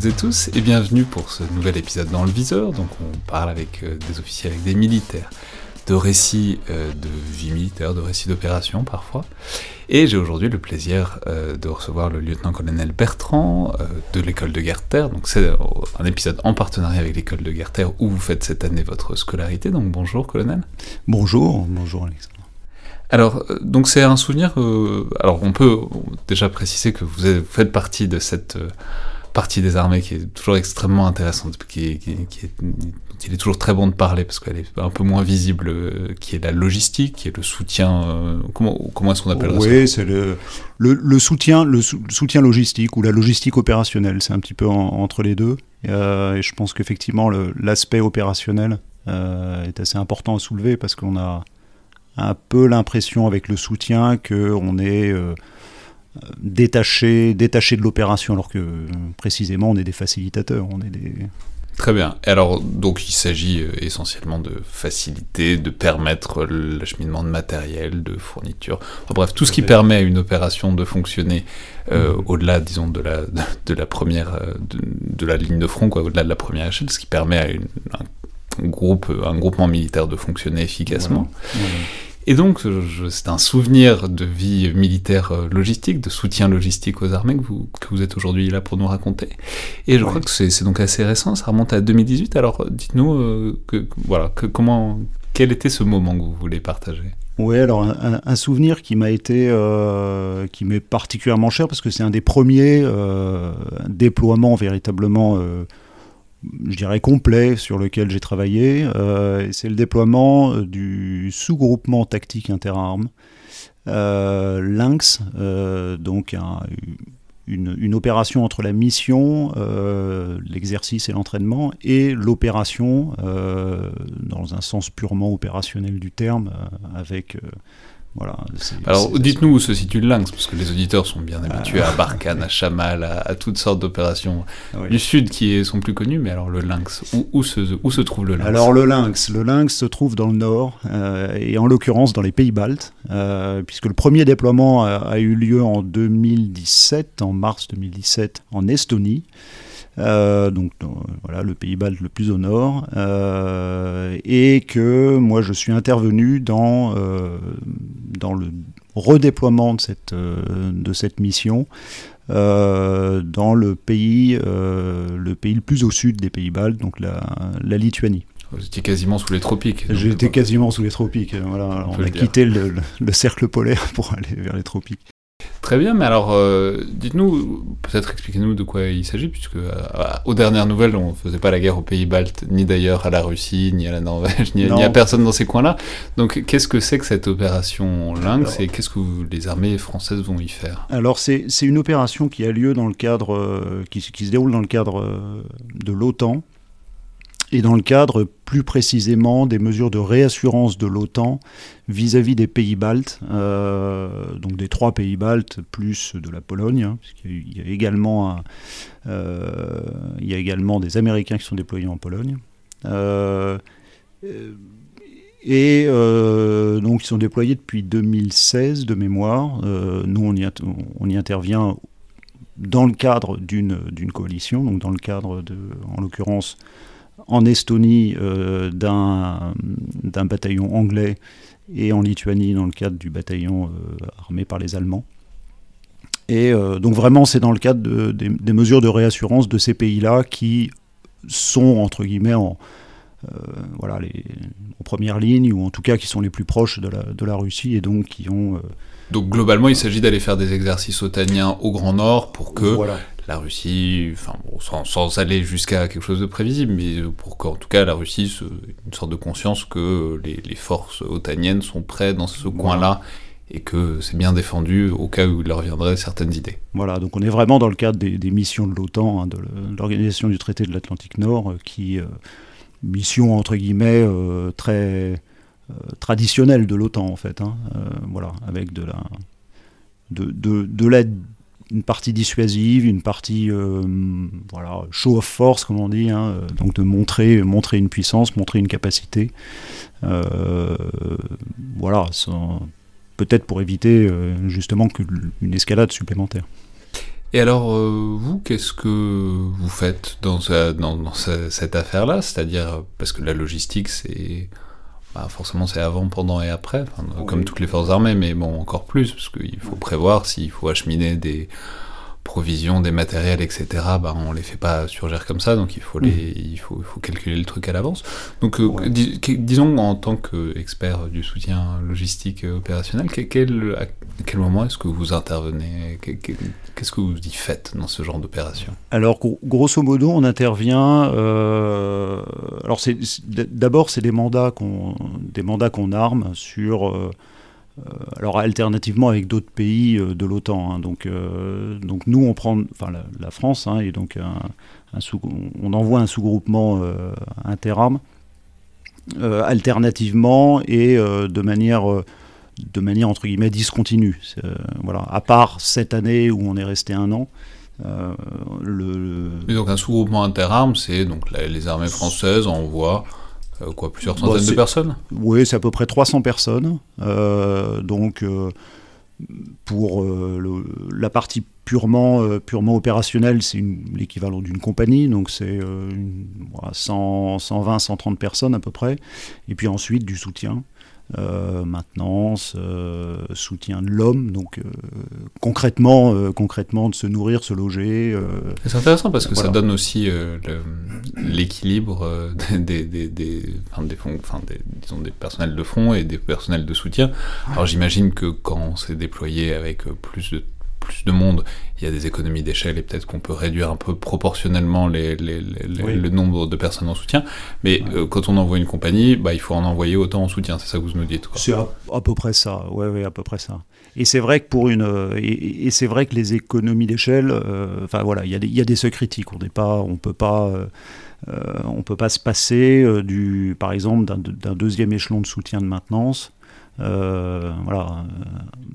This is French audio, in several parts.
Toutes et tous et bienvenue pour ce nouvel épisode dans le viseur. Donc on parle avec euh, des officiers, avec des militaires, de récits euh, de vie militaire, de récits d'opération parfois. Et j'ai aujourd'hui le plaisir euh, de recevoir le lieutenant-colonel Bertrand de l'école de guerre terre. Donc c'est un épisode en partenariat avec l'école de guerre terre où vous faites cette année votre scolarité. Donc bonjour colonel. Bonjour, bonjour Alexandre. Alors, donc c'est un souvenir. alors, on peut déjà préciser que vous, faites partie de cette partie des armées qui est toujours extrêmement intéressante, qui, est, il est toujours très bon de parler parce qu'elle est un peu moins visible, euh, qui est la logistique, qui est le soutien. Euh, comment comment est-ce qu'on appelle ça? Oui, c'est le, le, soutien, le, soutien logistique ou la logistique opérationnelle. C'est un petit peu entre les deux. Euh, et je pense qu'effectivement l'aspect opérationnel est assez important à soulever parce qu'on a un peu l'impression avec le soutien qu'on est détaché, détaché de l'opération, alors que précisément on est des facilitateurs, on est des... Très bien. Alors, donc, il s'agit euh, essentiellement de faciliter, de permettre l'acheminement de matériel, de fourniture, bref, tout ce qui permet à une opération de fonctionner euh, au-delà, disons, de la, de, la première, euh, de, la ligne de front, quoi, au-delà de la première échelle, ce qui permet à un, groupe, un groupement militaire de fonctionner efficacement. Et donc, c'est un souvenir de vie militaire euh, logistique, de soutien logistique aux armées que vous, que vous êtes aujourd'hui là pour nous raconter. Et je crois que c'est donc assez récent, ça remonte à 2018. Alors, dites-nous, euh, que, voilà, que, comment, quel était ce moment que vous voulez partager? Oui, alors un, souvenir qui m'a été, euh, qui m'est particulièrement cher parce que c'est un des premiers déploiements véritablement je dirais, complet sur lequel j'ai travaillé. Euh, c'est le déploiement euh, du sous-groupement tactique interarmes, euh, Lynx, donc une, une, opération entre la mission, l'exercice et l'entraînement, et l'opération, dans un sens purement opérationnel du terme, avec alors dites-nous où se situe le Lynx, parce que les auditeurs sont bien habitués à Barkhane, à Chamal, à, toutes sortes d'opérations du Sud qui sont plus connues, mais alors le Lynx, où, se, où se trouve le Lynx? Alors le Lynx, le Lynx se trouve dans le Nord, euh, et en l'occurrence dans les pays baltes, euh, puisque le premier déploiement a, eu lieu en 2017, en mars 2017, en Estonie. Euh, donc voilà le pays balte le plus au nord, euh, et que moi je suis intervenu dans, euh, dans le redéploiement de cette, de cette mission dans le pays, le pays le plus au sud des pays baltes, donc la, la Lituanie. Vous étiez quasiment sous les tropiques. J'étais quasiment sous les tropiques. Voilà. On, a quitté le, le, cercle polaire pour aller vers les tropiques. Très bien, mais alors, euh, dites-nous, peut-être expliquez-nous de quoi il s'agit, puisque euh, aux dernières nouvelles, on ne faisait pas la guerre aux pays baltes, ni d'ailleurs à la Russie, ni à la Norvège, ni, à personne dans ces coins-là. Donc, qu'est-ce que c'est que cette opération Lynx et qu'est-ce que les armées françaises vont y faire? Alors, c'est une opération qui a lieu dans le cadre, euh, qui, qui, se déroule dans le cadre de l'OTAN, et dans le cadre plus précisément des mesures de réassurance de l'OTAN vis-à-vis des pays baltes, euh, donc des trois pays baltes plus de la Pologne, hein, puisqu'il y a également euh, il y a également des Américains qui sont déployés en Pologne. Euh, et donc ils sont déployés depuis 2016 de mémoire. nous on y, on y intervient dans le cadre d'une coalition, donc dans le cadre de, en l'occurrence, en Estonie euh, d'un bataillon anglais et en Lituanie dans le cadre du bataillon euh, armé par les Allemands. Et euh, donc vraiment, c'est dans le cadre des, mesures de réassurance de ces pays-là qui sont, entre guillemets, en, voilà, les, en première ligne, ou en tout cas qui sont les plus proches de la, de la Russie, et donc qui ont... donc globalement, il s'agit d'aller faire des exercices otaniens au Grand Nord pour que la Russie, enfin, sans, aller jusqu'à quelque chose de prévisible, mais pour qu'en tout cas la Russie ait une sorte de conscience que les, forces otaniennes sont prêtes dans ce coin-là et que c'est bien défendu au cas où il leur viendrait certaines idées. Voilà, donc on est vraiment dans le cadre des, missions de l'OTAN, hein, de l'organisation du traité de l'Atlantique Nord, euh, qui, euh, mission entre guillemets euh, très traditionnelle de l'OTAN en fait, hein, voilà, avec de la, de, de, de l'aide une partie dissuasive, une partie euh, voilà, show of force, comme on dit, hein, euh, donc de montrer, montrer une puissance, montrer une capacité. Euh, voilà, peut-être pour éviter justement une escalade supplémentaire. Et alors, vous, qu'est-ce que vous faites dans, cette affaire-là? C'est-à-dire, parce que la logistique, c'est. Bah, forcément, c'est avant, pendant et après, comme toutes les forces armées, mais bon, encore plus, parce qu'il faut prévoir s'il faut acheminer des provisions, des matériels, etc., bah, on les fait pas surgir comme ça, donc il faut, les, mm. il faut, il faut calculer le truc à l'avance. Donc, euh, disons, en tant qu'expert du soutien logistique opérationnel, quel, à quel moment est-ce que vous intervenez? Qu'est-ce que vous y faites dans ce genre d'opération? Alors, grosso modo, on intervient. Euh, alors, d'abord, c'est des mandats qu'on qu'on arme sur. Euh, alors alternativement avec d'autres pays euh, de l'OTAN. Hein. donc, euh, donc nous, on prend, enfin la, France, hein, et donc on envoie un sous-groupement interarmes alternativement et de manière de manière entre guillemets discontinue. voilà, à part cette année où on est resté un an. le... donc un sous-groupement interarmes, c'est donc les armées françaises envoient euh, quoi, plusieurs bah, centaines de personnes Oui, c'est à peu près 300 personnes. Euh, donc, euh, pour la partie purement, purement opérationnelle, c'est l'équivalent d'une compagnie, donc c'est 120, 130 personnes à peu près. Et puis ensuite, du soutien. Euh, maintenance, euh, soutien de l'homme, donc euh, concrètement, concrètement de se nourrir, se loger. C'est intéressant parce que ça donne aussi l'équilibre des, des, des, enfin, des, enfin, des, disons, des personnels de front et des personnels de soutien. Alors j'imagine que quand c'est déployé avec plus de plus de monde, il y a des économies d'échelle et peut-être qu'on peut réduire un peu proportionnellement les, le nombre de personnes en soutien. Mais euh, quand on envoie une compagnie, bah, il faut en envoyer autant en soutien. C'est ça que vous nous dites. C'est à, peu près ça. Ouais, ouais, à peu près ça. Et c'est vrai que pour une, et, c'est vrai que les économies d'échelle, euh, enfin voilà, il y, a des, il y a des seuils critiques. On n'est pas, on peut pas. Euh, on peut pas se passer du, par exemple, d'un deuxième échelon de soutien de maintenance euh, voilà, euh,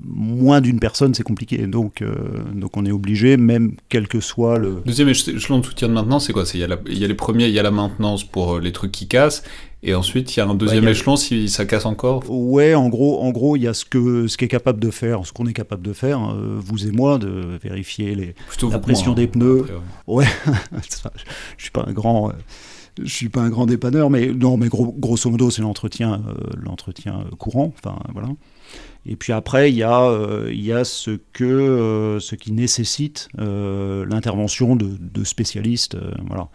moins d'une personne, c'est compliqué. Donc, euh, donc on est obligé, même quel que soit le. Deuxième échelon de soutien de maintenance, c'est quoi? Il y, a il y a les premiers, il y a la maintenance pour les trucs qui cassent, et ensuite, il y a un deuxième bah, échelon si ça casse encore Ouais, en gros, en gros, il y a ce que ce qu'est capable de faire, ce qu'on est capable de faire, vous et moi, de vérifier les, la pression des pneus. ouais, je suis pas un grand je suis pas un grand dépanneur, mais non, mais grosso modo, c'est l'entretien, euh, l'entretien courant. Enfin, voilà. Et puis après, il y a, euh, il y a ce, que, euh, ce qui nécessite l'intervention de, de, spécialistes. voilà.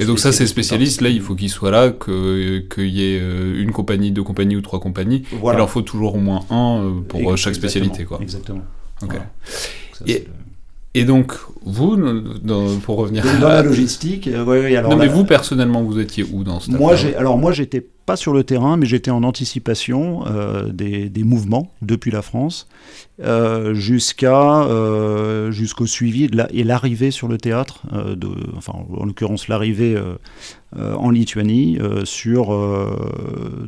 et donc ça, ces spécialistes, là, il faut qu'ils soient là, qu'il y ait une compagnie, deux compagnies ou trois compagnies. Il en faut toujours au moins un pour chaque spécialité. Quoi. Exactement. Et donc, vous, pour revenir dans la logistique, euh, oui, alors non, mais vous personnellement, vous étiez où dans ce Moi, j'ai, alors moi, j'étais pas sur le terrain, mais j'étais en anticipation euh, des, des, mouvements depuis la France euh, jusqu'à jusqu'au suivi de la, et l'arrivée sur le théâtre, de, enfin en l'occurrence l'arrivée en Lituanie sur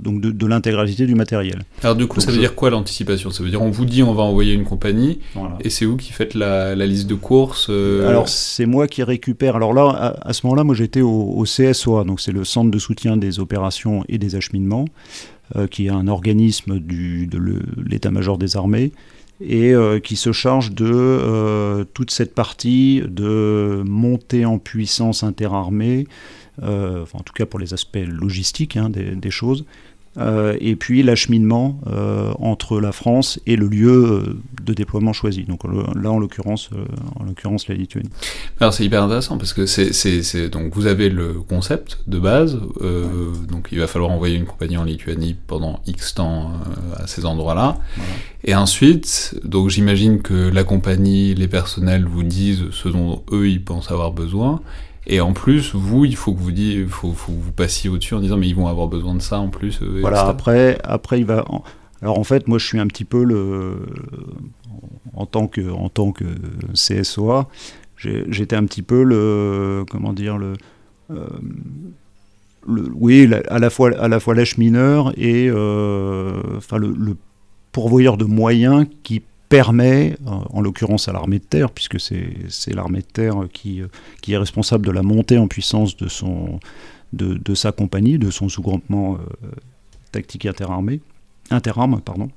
donc de, l'intégralité du matériel. Alors du coup, ça veut dire quoi l'anticipation? Ça veut dire on vous dit on va envoyer une compagnie et c'est vous qui faites la, la liste de courses Alors c'est moi qui récupère. Alors là, à, ce moment-là, moi j'étais au, au, CSOA, donc c'est le Centre de soutien des opérations et des acheminements, qui est un organisme du, de l'état-major des armées et euh, qui se charge de euh, toute cette partie de montée en puissance interarmée, euh, en tout cas pour les aspects logistiques hein, des, choses, euh, et puis l'acheminement euh, entre la France et le lieu de déploiement choisi. Donc là, en l'occurrence, en l'occurrence la Lituanie. Alors c'est hyper intéressant parce que c'est donc vous avez le concept de base, donc il va falloir envoyer une compagnie en Lituanie pendant X temps à ces endroits-là, et ensuite, donc j'imagine que la compagnie, les personnels vous disent ce dont eux ils pensent avoir besoin. Et en plus, vous, il faut que vous dites, faut, faut que vous passiez au-dessus en disant mais ils vont avoir besoin de ça en plus. Euh, voilà. Après, après il va. Alors en fait, moi, je suis un petit peu le en tant que en tant que CSOA, j'étais un petit peu le comment dire le euh, le, oui, à la fois à la fois l'achemineur et euh, enfin le, le, pourvoyeur de moyens qui permet, en l'occurrence à l'armée de terre, puisque c'est l'armée de terre qui, qui, est responsable de la montée en puissance de, son, de, sa compagnie, de son sous-groupement euh, tactique interarmé, interarme, pardon,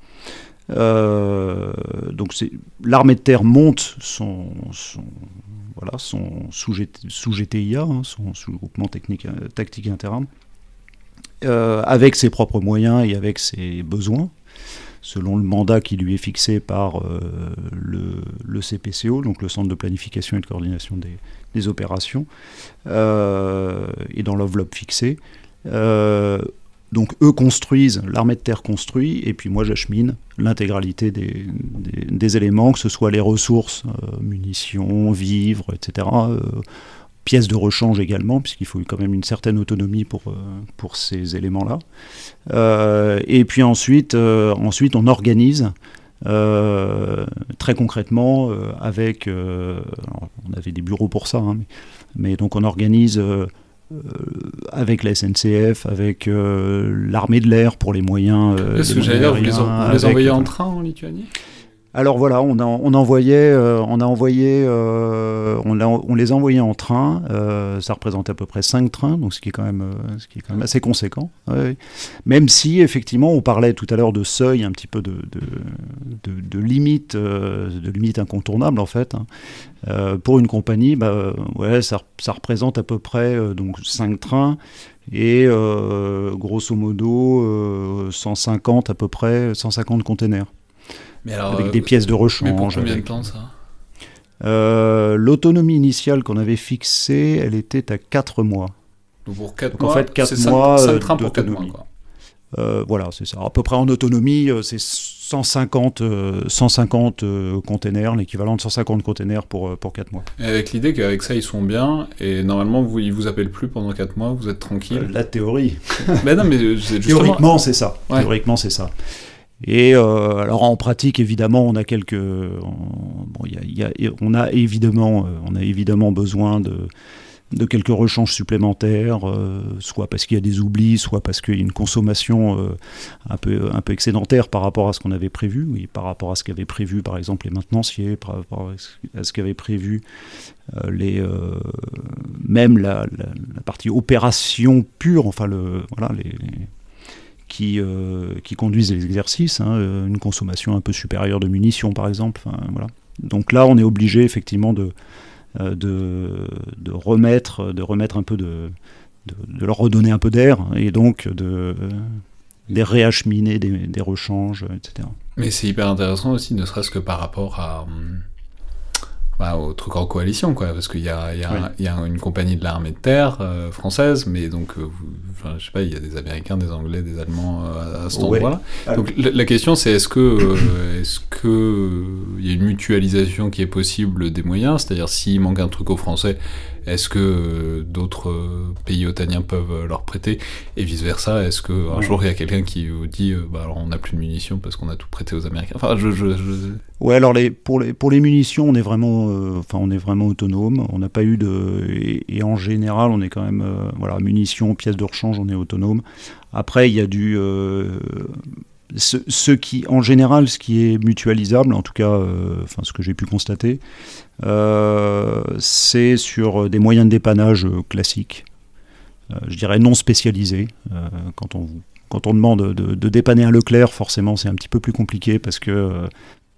donc l'armée de terre monte son, voilà, son sous, sous GTIA, hein, son sous-groupement technique, tactique interne, avec ses propres moyens et avec ses besoins selon le mandat qui lui est fixé par euh, le, CPCO, donc le Centre de planification et de coordination des, opérations, euh, et dans l'enveloppe fixée. Euh, donc eux construisent, l'armée de terre construit, et puis moi j'achemine l'intégralité des, éléments, que ce soit les ressources, munitions, vivres, etc., pièces de rechange également, puisqu'il faut quand même une certaine autonomie pour, euh, pour ces éléments-là. Euh, et puis ensuite, euh, ensuite on organise très concrètement avec... on avait des bureaux pour ça, hein, mais, donc on organise... avec la SNCF, avec l'armée de l'air pour les moyens. Est-ce que j'allais dire, vous les, envoyez en train en Lituanie? Alors voilà, on, on envoyait, on a envoyé, euh, euh, on, les a envoyés en train. Euh, ça représente à peu près 5 trains, donc ce qui est quand même, assez conséquent. Même si effectivement, on parlait tout à l'heure de seuil, un petit peu de, limite, de limite incontournable en fait. Hein. pour une compagnie, bah, ça, représente à peu près donc 5 trains et grosso modo 150 à peu près 150 containers avec des euh, pièces de rechange. Mais pour combien de temps ça? Euh, L'autonomie initiale qu'on avait fixée, elle était à 4 mois. Donc pour 4 mois, en fait, 4 mois 5, trains pour 4 mois. Quoi. Euh, voilà, c'est ça. À peu près en autonomie, c'est 150, 150 containers, l'équivalent de 150 containers pour, pour 4 mois. Et avec l'idée qu'avec ça, ils sont bien, et normalement, vous, ils vous appellent plus pendant 4 mois, vous êtes tranquille. la théorie. mais non, mais justement... Théoriquement, c'est ça. Théoriquement, c'est ça. Et euh, alors en pratique, évidemment, on a quelques, bon, y a, on a évidemment, euh, on a évidemment besoin de, quelques rechanges supplémentaires, euh, soit parce qu'il y a des oublis, soit parce qu'il y a une consommation un, peu, un peu excédentaire par rapport à ce qu'on avait prévu, oui, par rapport à ce qu'avaient prévu par exemple les maintenanciers, par rapport à ce qu'avaient prévu les, même la, la, partie opération pure, enfin le, voilà, les qui, euh, qui conduisent les exercices, hein, euh, une consommation un peu supérieure de munitions par exemple. voilà. Donc là, on est obligé effectivement de, euh, de, de, remettre, de remettre un peu de, de, leur redonner un peu d'air et donc de, des réacheminer des, des rechanges, etc. Mais c'est hyper intéressant aussi, ne serait-ce que par rapport à, hum, bah, au truc en coalition, quoi, parce qu'il y a, y, a, y a, une compagnie de l'armée de terre euh, française, mais donc, euh, enfin, je sais pas, il y a des Américains, des Anglais, des Allemands euh, à, cet endroit-là. Ah donc la, question, c'est est-ce que, est-ce que il y a une mutualisation qui est possible des moyens, c'est-à-dire s'il manque un truc aux Français, est-ce que euh, d'autres euh, pays otaniens peuvent euh, leur prêter? Et vice-versa, est-ce qu'un jour il y a quelqu'un qui vous dit bah, alors on n'a plus de munitions parce qu'on a tout prêté aux Américains? Enfin, je, Ouais, alors les, pour, les, pour les munitions, on est vraiment, enfin, on est vraiment autonome. On n'a pas eu de. Et, en général, on est quand même. voilà, munitions, pièces de rechange, on est autonome. Après, il y a du ce, qui, en général, ce qui est mutualisable, en tout cas, euh, ce que j'ai pu constater, euh, c'est sur des moyens de dépannage classiques, euh, je dirais non spécialisés. quand, on, quand on demande de, de, dépanner un Leclerc, forcément, c'est un petit peu plus compliqué parce que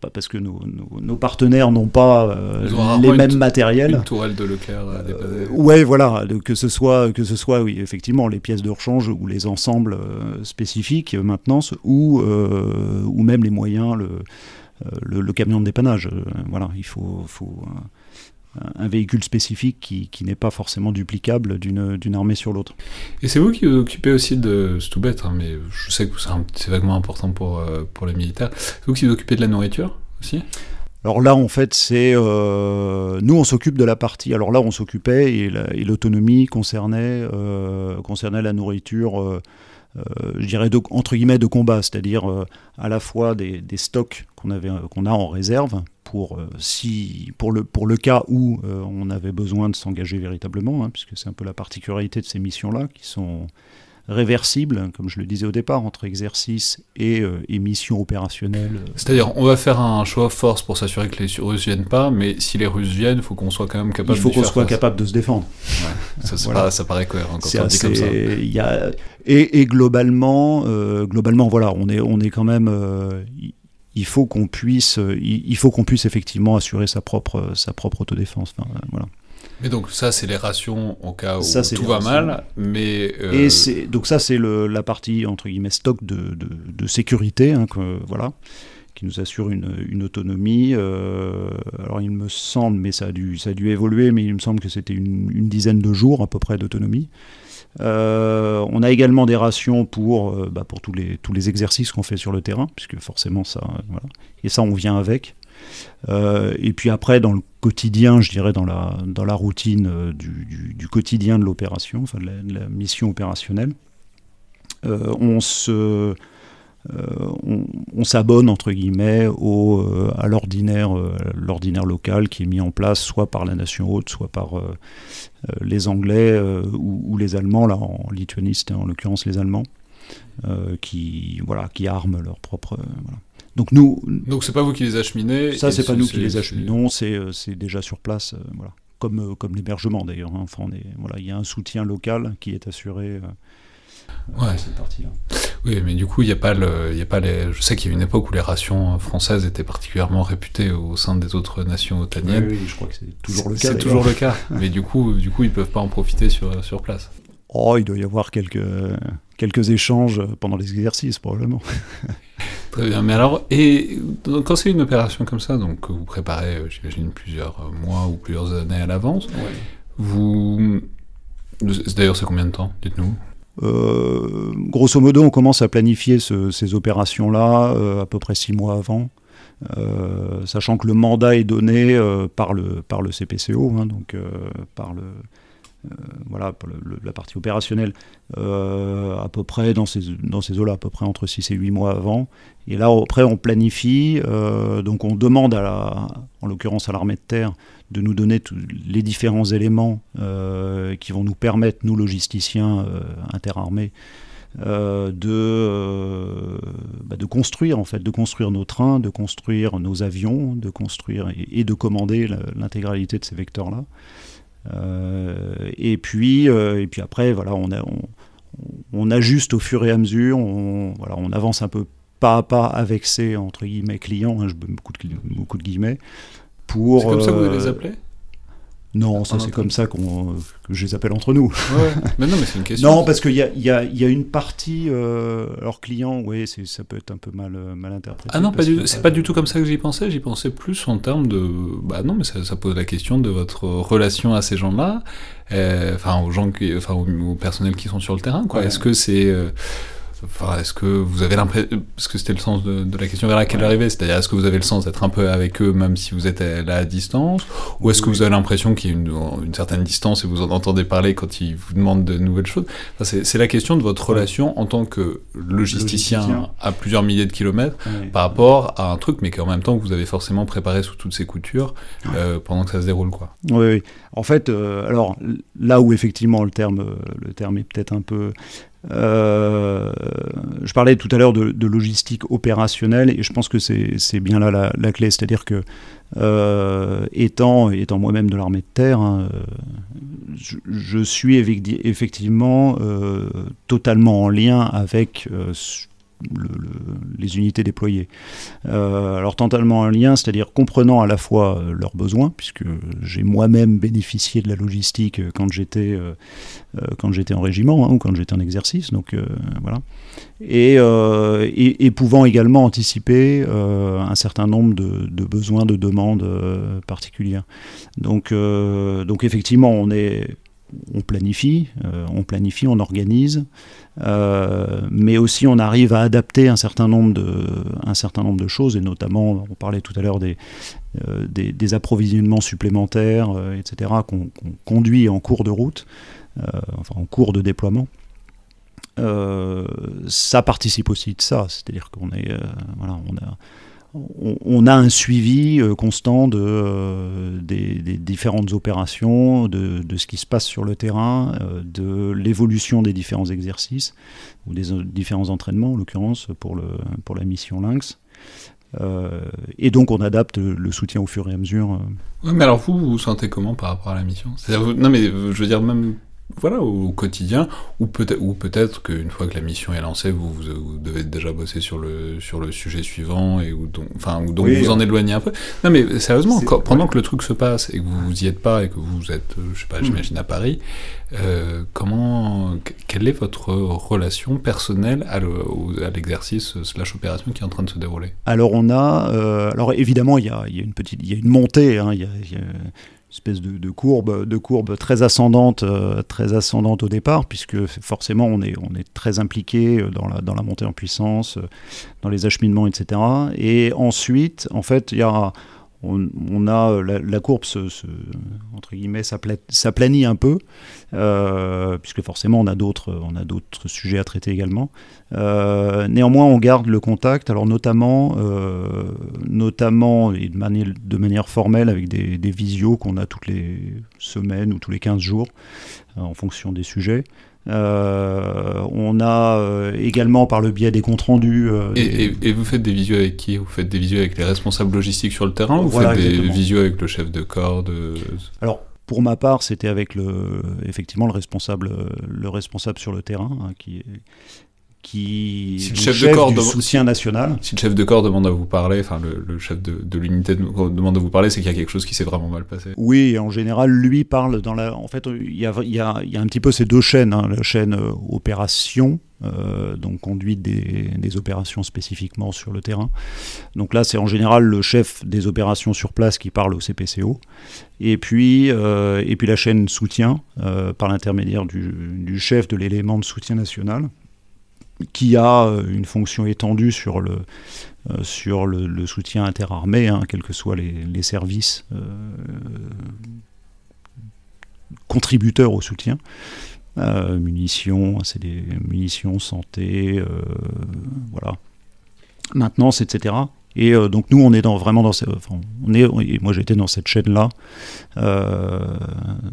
parce que nos, nos, partenaires n'ont pas euh, les mêmes matériels. Une tourelle de Leclerc à euh, ouais, voilà, que ce soit que ce soit oui, effectivement les pièces de rechange ou les ensembles euh, spécifiques maintenance ou ou même les moyens le, le, camion de dépannage. voilà, il faut, faut un véhicule spécifique qui, qui n'est pas forcément duplicable d'une armée sur l'autre. Et c'est vous qui vous occupez aussi de, c'est tout bête, hein, mais je sais que c'est vaguement important pour, euh, pour les militaires, c'est vous qui vous occupez de la nourriture aussi? Alors là, en fait, c'est euh, nous, on s'occupe de la partie. Alors là, on s'occupait et l'autonomie concernait euh, concernait la nourriture euh, je dirais, entre guillemets, de combat, c'est-à-dire euh, à la fois des, stocks qu'on avait, qu'on a en réserve pour, euh, si, pour, le, pour le cas où on avait besoin de s'engager véritablement, hein, puisque c'est un peu la particularité de ces missions-là, qui sont réversible, comme je le disais au départ, entre exercice et, euh, mission opérationnelle. C'est-à-dire, on va faire un choix force pour s'assurer que les Russes viennent pas, mais si les Russes viennent, il faut qu'on soit quand même capable. Il faut qu'on soit capable de se défendre. ça, ça, paraît cohérent quand on dit comme ça. Y a, et, et, globalement, euh, globalement, voilà, on est, on est quand même. Euh, il faut qu'on puisse, il, faut qu'on puisse effectivement assurer sa propre, sa propre autodéfense. voilà. Mais donc ça, c'est les rations au cas où tout va mal. Mais Et donc ça, c'est la partie entre guillemets stock de, de, sécurité, hein, que, voilà qui nous assure une, autonomie. Euh, alors il me semble, mais ça a, dû, ça a dû évoluer, mais il me semble que c'était une, dizaine de jours à peu près d'autonomie. Euh, on a également des rations pour, euh, bah, pour tous, les, tous les exercices qu'on fait sur le terrain, puisque forcément ça, voilà. Et ça, on vient avec. Et puis après, dans le quotidien, je dirais dans la, dans la routine du, quotidien de l'opération, enfin de la, mission opérationnelle, on se euh, on, s'abonne entre guillemets au, euh, à l'ordinaire, euh, l'ordinaire local qui est mis en place soit par la nation haute, soit par les Anglais ou, les Allemands, là en Lituanie c'était en l'occurrence les Allemands, qui voilà qui arment leur propre Donc nous. Donc c'est pas vous qui les acheminez. Ça c'est pas nous qui les acheminons, c'est déjà sur place, voilà. Comme comme l'hébergement d'ailleurs. Hein. Enfin voilà, il y a un soutien local qui est assuré. ouais. cette partie-là. Oui, mais du coup, il n'y a pas le, y a pas les. Je sais qu'il y a une époque où les rations françaises étaient particulièrement réputées au sein des autres nations otaniennes. Oui, je crois que c'est toujours le cas. C'est toujours le cas. mais du coup, du coup, ils peuvent pas en profiter sur, sur place. Oh, il doit y avoir quelques, quelques échanges pendant les exercices, probablement. Très bien. Mais alors, et quand c'est une opération comme ça, donc que vous préparez, euh, j'imagine, plusieurs mois ou plusieurs années à l'avance, vous. D'ailleurs, c'est combien de temps Dites-nous? Euh, grosso modo, on commence à planifier ces opérations-là euh, à peu près six mois avant, euh, sachant que le mandat est donné par, le, par le CPCO, hein, donc par le, voilà, la partie opérationnelle, à peu près dans ces, dans ces eaux-là, à peu près entre 6 et 8 mois avant. Et là, après, on planifie, donc on demande, à la, en l'occurrence à l'armée de terre, de nous donner tous les différents éléments euh, qui vont nous permettre, nous logisticiens euh, interarmés, euh, de, bah, de construire en fait, de construire nos trains, de construire nos avions, de construire et, de commander l'intégralité de ces vecteurs-là. Et puis, et puis après, voilà, on, a, on, ajuste au fur et à mesure, on, voilà, on avance un peu pas à pas avec ces entre guillemets clients, hein, je beaucoup de, beaucoup de guillemets, c'est comme ça que vous les euh, appelez? Non, ça c'est comme ça qu'on, que je les appelle entre nous. Ouais, mais non, mais c'est une question. non, parce qu'il y a, y, a, y a, une partie, euh, alors client, oui, ça peut être un peu mal, euh, mal interprété. Ah non, c'est pas du tout comme ça que j'y pensais. J'y pensais plus en termes de. Bah non, mais ça, pose la question de votre relation à ces gens-là, enfin aux gens, qui, enfin aux, personnels qui sont sur le terrain, quoi. Est-ce que c'est Enfin, est-ce que vous avez l'impression, parce que c'était le sens de, la question vers laquelle ouais. c'est-à-dire est-ce que vous avez le sens d'être un peu avec eux même si vous êtes là à distance, ou est-ce que vous avez l'impression qu'il y a une, une, certaine distance et vous en entendez parler quand ils vous demandent de nouvelles choses? Enfin, c'est, la question de votre relation en tant que logisticien, à plusieurs milliers de kilomètres par rapport à un truc, mais qu'en même temps vous avez forcément préparé sous toutes ces coutures euh, pendant que ça se déroule, quoi. Oui, oui. En fait, euh, alors là où effectivement le terme, le terme est peut-être un peu euh, je parlais tout à l'heure de, logistique opérationnelle et je pense que c'est bien là la, clé, c'est-à-dire que euh, étant, moi-même de l'armée de terre, hein, je, suis effectivement euh, totalement en lien avec les unités déployées. Euh, alors totalement en lien, c'est-à-dire comprenant à la fois euh, leurs besoins, puisque j'ai moi-même bénéficié de la logistique euh, quand j'étais quand j'étais en régiment hein, ou quand j'étais en exercice, donc voilà, et, et, pouvant également anticiper un certain nombre de, de besoins, de demandes particulières. Donc donc effectivement, on est on planifie, on planifie, on organise, euh, mais aussi on arrive à adapter un certain nombre de, choses, et notamment, on parlait tout à l'heure des, euh, approvisionnements supplémentaires, euh, etc., qu'on conduit en cours de route, enfin en cours de déploiement. ça participe aussi de ça, c'est-à-dire qu'on est, a on, a un suivi euh, constant de, euh, des, différentes opérations, de, ce qui se passe sur le terrain, euh, de l'évolution des différents exercices, ou des différents entraînements en l'occurrence pour, pour la mission Lynx. et donc on adapte le soutien au fur et à mesure. mais alors vous, vous vous sentez comment par rapport à la mission? Non mais je veux dire même voilà, au quotidien, ou peut-être, ou peut-être qu'une fois que la mission est lancée, vous, vous, devez déjà bosser sur le, sur le sujet suivant, et où donc, enfin, donc vous en éloignez un peu. Non, mais sérieusement, pendant que le truc se passe et que vous y êtes pas et que vous êtes, euh, je sais pas, hmm. j'imagine à Paris, euh, comment, quelle est votre relation personnelle à l'exercice slash opération qui est en train de se dérouler? Alors on a, euh, alors évidemment il y a, y a, une petite, il y a une montée, hein, il y a, y a espèce de, courbe, de courbe très ascendante, euh, très ascendante au départ, puisque forcément on est, on est très impliqué dans la, dans la montée en puissance, euh, dans les acheminements, etc. Et ensuite, en fait, il y a on, a euh, la, courbe s'aplanit un peu euh, puisque forcément on a d'autres sujets à traiter également. Euh, néanmoins on garde le contact alors notamment de manière formelle avec des, des visios qu'on a toutes les semaines ou tous les 15 jours en fonction des sujets euh, on a euh, également par le biais des comptes rendus. Euh, et, vous faites des visios avec qui? Vous faites des visios avec les responsables logistiques sur le terrain ou vous faites des visios avec le chef de corps Alors pour ma part, c'était avec le, effectivement le responsable, le responsable sur le terrain, hein, qui qui si le chef, de corps du soutien national. Si le chef de corps demande à vous parler, enfin le, chef de, l'unité demande à vous parler, c'est qu'il y a quelque chose qui s'est vraiment mal passé. Oui, en général, lui parle dans la. En fait, il y a, il y a, il y a un petit peu ces deux chaînes, hein, la chaîne euh, opération. Euh, donc conduite des, des, opérations spécifiquement sur le terrain. Donc là, c'est en général le chef des opérations sur place qui parle au CPCO. Et puis, euh, et puis la chaîne soutien, par l'intermédiaire du, du, chef de l'élément de soutien national, qui a euh, une fonction étendue sur le, euh, sur le, soutien interarmé, hein, quels que soient les, services euh, contributeurs au soutien. munitions, c'est des munitions, santé, voilà, maintenance, etc. Et euh, donc nous, on est dans, vraiment dans, on est, et moi j'étais dans cette chaîne là, euh,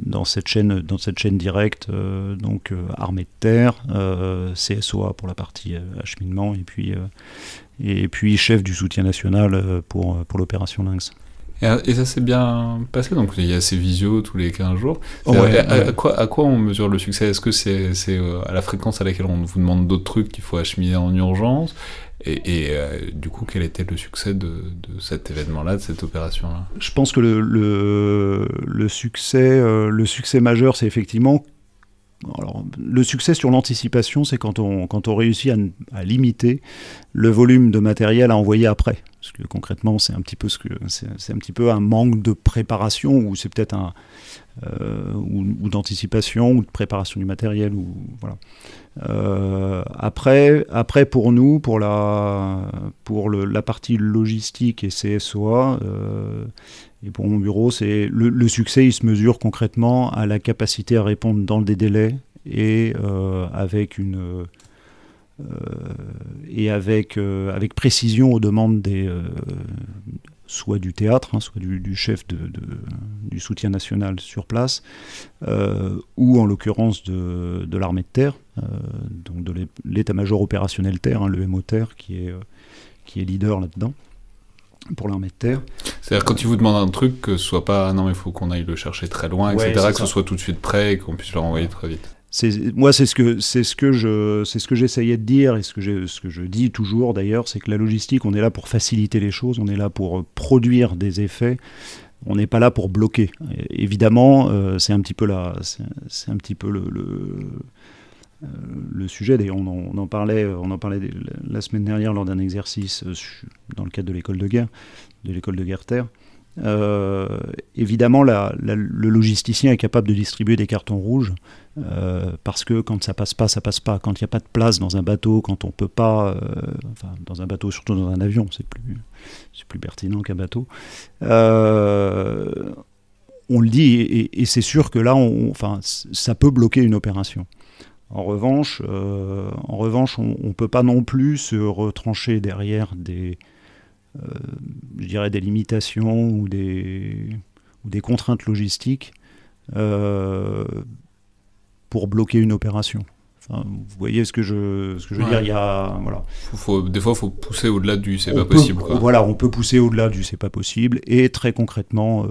dans cette chaîne, dans cette chaîne directe, euh, donc armée de terre, CSOA pour la partie acheminement, et puis et puis chef du soutien national pour pour l'opération Lynx. Et, ça s'est bien passé, donc il y a ces visios tous les 15 jours. à, quoi, à, quoi, on mesure le succès? Est-ce que c'est à la fréquence à laquelle on vous demande d'autres trucs qu'il faut acheminer en urgence? Et, euh, du coup, quel était le succès de, cet événement-là, de cette opération-là? Je pense que le, le, succès, euh, le succès majeur, c'est effectivement. Alors, le succès sur l'anticipation, c'est quand on, quand on réussit à, limiter le volume de matériel à envoyer après. Parce que concrètement, c'est un petit peu ce que c'est un petit peu un manque de préparation ou c'est peut-être un euh, ou, d'anticipation ou de préparation du matériel ou voilà. Euh, après, après pour nous, pour la pour le, la partie logistique et CSOA euh, et pour mon bureau, c'est le, succès, il se mesure concrètement à la capacité à répondre dans des délais et avec une et avec, avec précision aux demandes des, soit du théâtre, hein, soit du, chef de, du soutien national sur place, euh, ou en l'occurrence de, l'armée de terre, euh, donc de l'état-major opérationnel terre, hein, le MOTER, qui est, euh, qui est leader là-dedans pour l'armée de terre. C'est-à-dire quand ils vous demandent un truc, que ce soit pas non mais il faut qu'on aille le chercher très loin, etc., que ce soit tout de suite prêt et qu'on puisse le renvoyer très vite moi c'est ce que c'est ce que je c'est ce que j'essayais de dire et ce que je ce que je dis toujours d'ailleurs c'est que la logistique on est là pour faciliter les choses on est là pour produire des effets. On n'est pas là pour bloquer. Évidemment euh, c'est un petit peu là c'est un petit peu le, le, sujet. D'ailleurs on, on, en parlait on en parlait la semaine dernière lors d'un exercice euh, dans le cadre de l'école de guerre de l'école de guerre terre euh, évidemment, le logisticien est capable de distribuer des cartons rouges euh, parce que quand ça passe pas, ça passe pas. Quand il n'y a pas de place dans un bateau, quand on peut pas, euh, dans un bateau, surtout dans un avion, c'est plus, plus pertinent qu'un bateau. on le dit et, c'est sûr que là, on, enfin, ça peut bloquer une opération. En revanche, en revanche, on ne peut pas non plus se retrancher derrière des je dirais, des limitations ou des, ou des contraintes logistiques euh, pour bloquer une opération. vous voyez ce que je, ce que je veux dire. Il y a, voilà. Faut, des fois, il faut pousser au-delà du c'est pas possible. Voilà, on peut pousser au-delà du c'est pas possible. Et très concrètement, euh,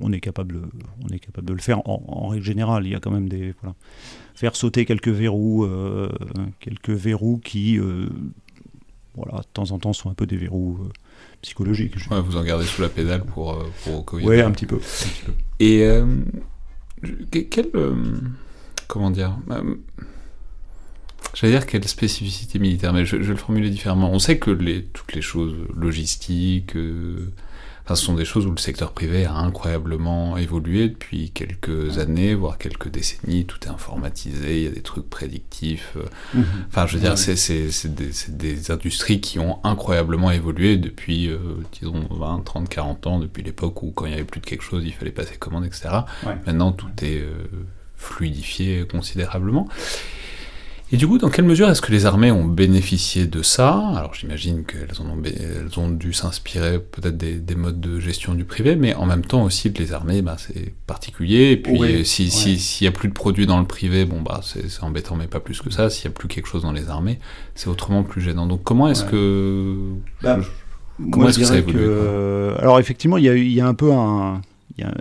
on, est capable, on est capable de le faire. En, règle générale, il y a quand même des. Voilà, faire sauter quelques verrous, euh, quelques verrous qui, euh, voilà, de temps en temps, sont un peu des verrous psychologiques. vous en gardez sous la pédale pour, pour Oui, un petit peu. Un petit peu. Et quel. comment dire J'allais dire quelle spécificité militaire, mais je, vais le formuler différemment. On sait que les, toutes les choses logistiques, euh, ce sont des choses où le secteur privé a incroyablement évolué depuis quelques années, voire quelques décennies. Tout est informatisé, il y a des trucs prédictifs. Euh. Mhm. Enfin, je veux dire, c'est des, des, industries qui ont incroyablement évolué depuis, euh, disons, 20, 30, 40 ans, depuis l'époque où quand il n'y avait plus de quelque chose, il fallait passer commande, etc. Maintenant, tout est fluidifié considérablement. Et du coup, dans quelle mesure est-ce que les armées ont bénéficié de ça? Alors j'imagine qu'elles ont, elles ont dû s'inspirer peut-être des, modes de gestion du privé, mais en même temps aussi les armées, bah, c'est particulier. Et puis s'il si, n'y a plus de produits dans le privé, bon bah c'est embêtant, mais pas plus que ça. S'il n'y a plus quelque chose dans les armées, c'est autrement plus gênant. Donc comment est-ce que... Bah, comment est-ce que ça évolue Alors effectivement, il y, y a, un peu un... Y a,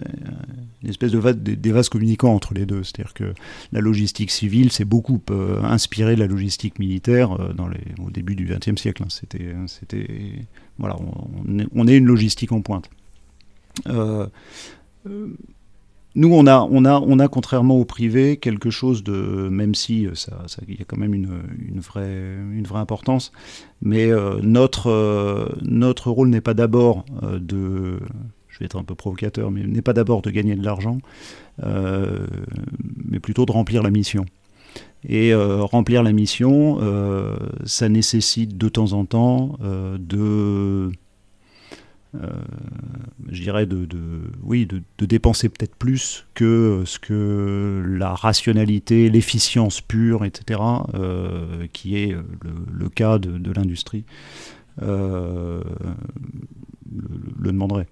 une espèce de des, vases communicants entre les deux. C'est-à-dire que la logistique civile s'est beaucoup euh, inspirée de la logistique militaire euh, dans les, au début du XXe siècle. Hein. C'était, c'était, voilà, on, est, une logistique en pointe. Euh, nous, on a, on, a, on a, contrairement au privé, quelque chose de, même si il ça, y a quand même une, une, vraie, une vraie importance, mais notre, notre rôle n'est pas d'abord de je vais être un peu provocateur, mais n'est pas d'abord de gagner de l'argent, euh, mais plutôt de remplir la mission. Et euh, remplir la mission, euh, ça nécessite de temps en temps de, je dirais, de, oui, de, dépenser peut-être plus que ce que la rationalité, l'efficience pure, etc., qui est le, cas de, l'industrie, le, demanderait.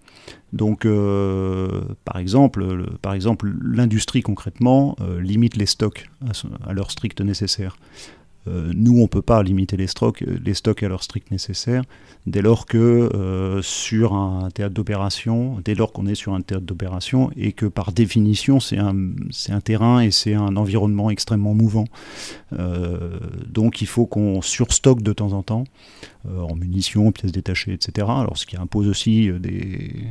Donc, euh, par exemple, l'industrie concrètement euh, limite les stocks à, leur strict nécessaire. Euh, nous, on ne peut pas limiter les stocks, les stocks à leur strict nécessaire, dès lors que sur un théâtre d'opération, dès lors qu'on est sur un théâtre d'opération, et que par définition, c'est un, un, terrain et c'est un environnement extrêmement mouvant. donc, il faut qu'on surstocke de temps en temps, en munitions, pièces détachées, etc. Alors, ce qui impose aussi des,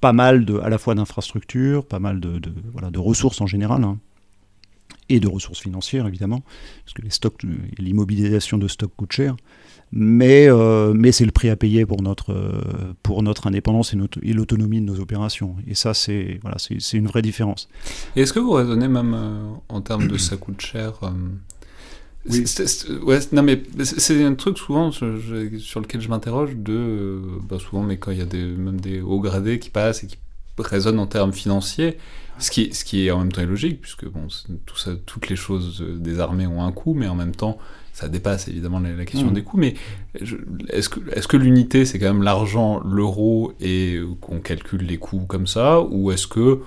pas, mal de, à la fois d'infrastructures, pas mal de, voilà, de ressources en général, hein, et de ressources financières évidemment, parce que les stocks, l'immobilisation de stocks coûte cher. Mais, euh, mais c'est le prix à payer pour notre, pour notre indépendance et, et l'autonomie de nos opérations. Et ça, c'est voilà, c'est une vraie différence. Et est-ce que vous raisonnez même euh, en termes de ça coûte cher euh, oui. ouais, non mais c'est un truc souvent sur lequel je m'interroge de euh, bah souvent mais quand il y a des, même des hauts gradés qui passent et qui résonnent en termes financiers, ce qui, ce qui est en même temps illogique puisque bon tout ça, toutes les choses des armées ont un coût, mais en même temps ça dépasse évidemment la, question mmh. des coûts. Mais est-ce que, est que l'unité c'est quand même l'argent, l'euro et qu'on calcule les coûts comme ça, ou est-ce que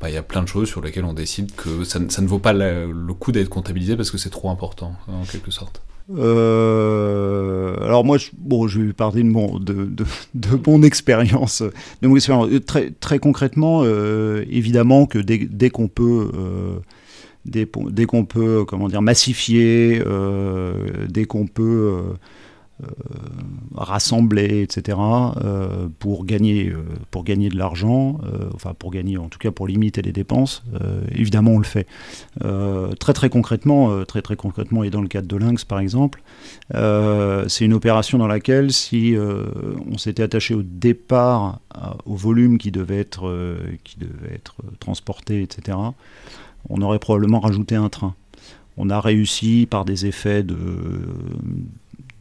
bah, il y a plein de choses sur lesquelles on décide que ça, ne vaut pas le, coup d'être comptabilisé parce que c'est trop important, en quelque sorte? Euh, alors moi, je, bon, je vais parler de mon, de, de, mon expérience. Euh, très, très concrètement, euh, évidemment que dès, dès qu'on peut... dès, dès qu'on peut comment dire massifier, dès qu'on peut euh, rassembler, etc., euh, pour, gagner, euh, pour gagner de l'argent, enfin pour gagner, en tout cas pour limiter les dépenses, évidemment on le fait. très très concrètement, très très concrètement, et dans le cadre de Lynx par exemple, c'est une opération dans laquelle si on s'était attaché au départ au volume qui devait être, qui devait être transporté, etc., on aurait probablement rajouté un train. On a réussi par des effets de,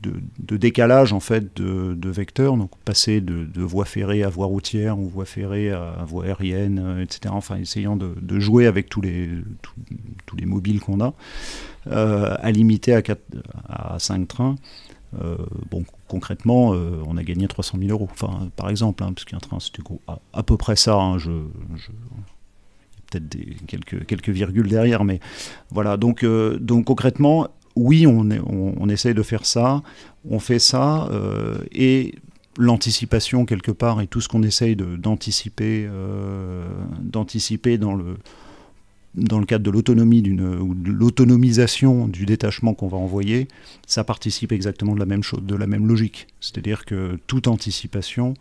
de, décalage en fait de, vecteurs, donc passer de, voie ferrée à voie routière ou voie ferrée à, voie aérienne, euh, etc. Enfin, essayant de, jouer avec tous les, tous, les mobiles qu'on a, euh, à limiter à, 4, à 5 trains. Euh, bon, concrètement, on a gagné 300 000 euros, enfin, par exemple, hein, parce qu'un train, c'était à, à, peu près ça. Hein, je, peut-être quelques, quelques virgules derrière, mais voilà. Donc, donc concrètement, oui, on, essaye de faire ça, on fait ça, et l'anticipation quelque part et tout ce qu'on essaye d'anticiper d'anticiper dans le dans le cadre de l'autonomie d'une ou de l'autonomisation du détachement qu'on va envoyer, ça participe exactement de la même chose, de la même logique. C'est-à-dire que toute anticipation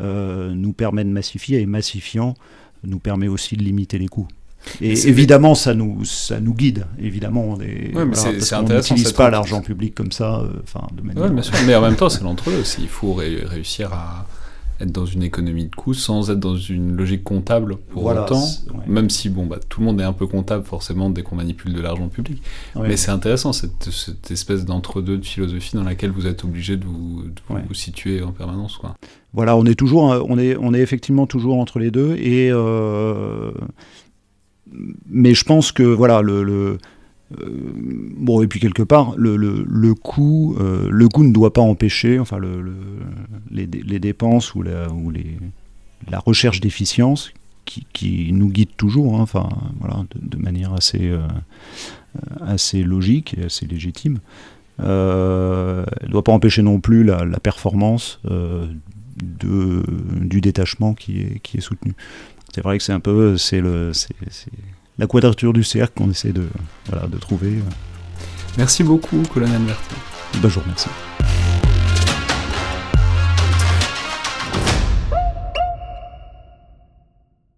euh, nous permet de massifier et massifiant nous permet aussi de limiter les coûts. Et évidemment, ça nous, ça nous guide. Évidemment, on est, n'utilise pas l'argent public comme ça, euh, enfin, de manière. bien sûr. Mais en même temps, c'est l'entre-deux aussi. Il faut réussir à, être dans une économie de coûts sans être dans une logique comptable pour autant, même si bon, bah, tout le monde est un peu comptable forcément dès qu'on manipule de l'argent public. Mais c'est intéressant cette, cette espèce d'entre-deux de philosophie dans laquelle vous êtes obligé de vous, vous situer en permanence. Quoi. Voilà, on est, toujours, on, est, on est effectivement toujours entre les deux. Et, euh, mais je pense que voilà, le euh, bon, et puis quelque part, le, le, le coût, euh, le coût ne doit pas empêcher, enfin, le, les, les, dépenses ou la, ou les, la recherche d'efficience qui, qui, nous guide toujours, hein, enfin, voilà, de, manière assez, euh, assez logique et assez légitime. Ne doit pas empêcher non plus la, la performance de, du détachement qui est, qui est soutenu. C'est vrai que c'est un peu, c'est le, c'est la quadrature du cercle qu'on essaie de, voilà, de trouver. Merci beaucoup, colonel Bertrand. Bonjour, merci.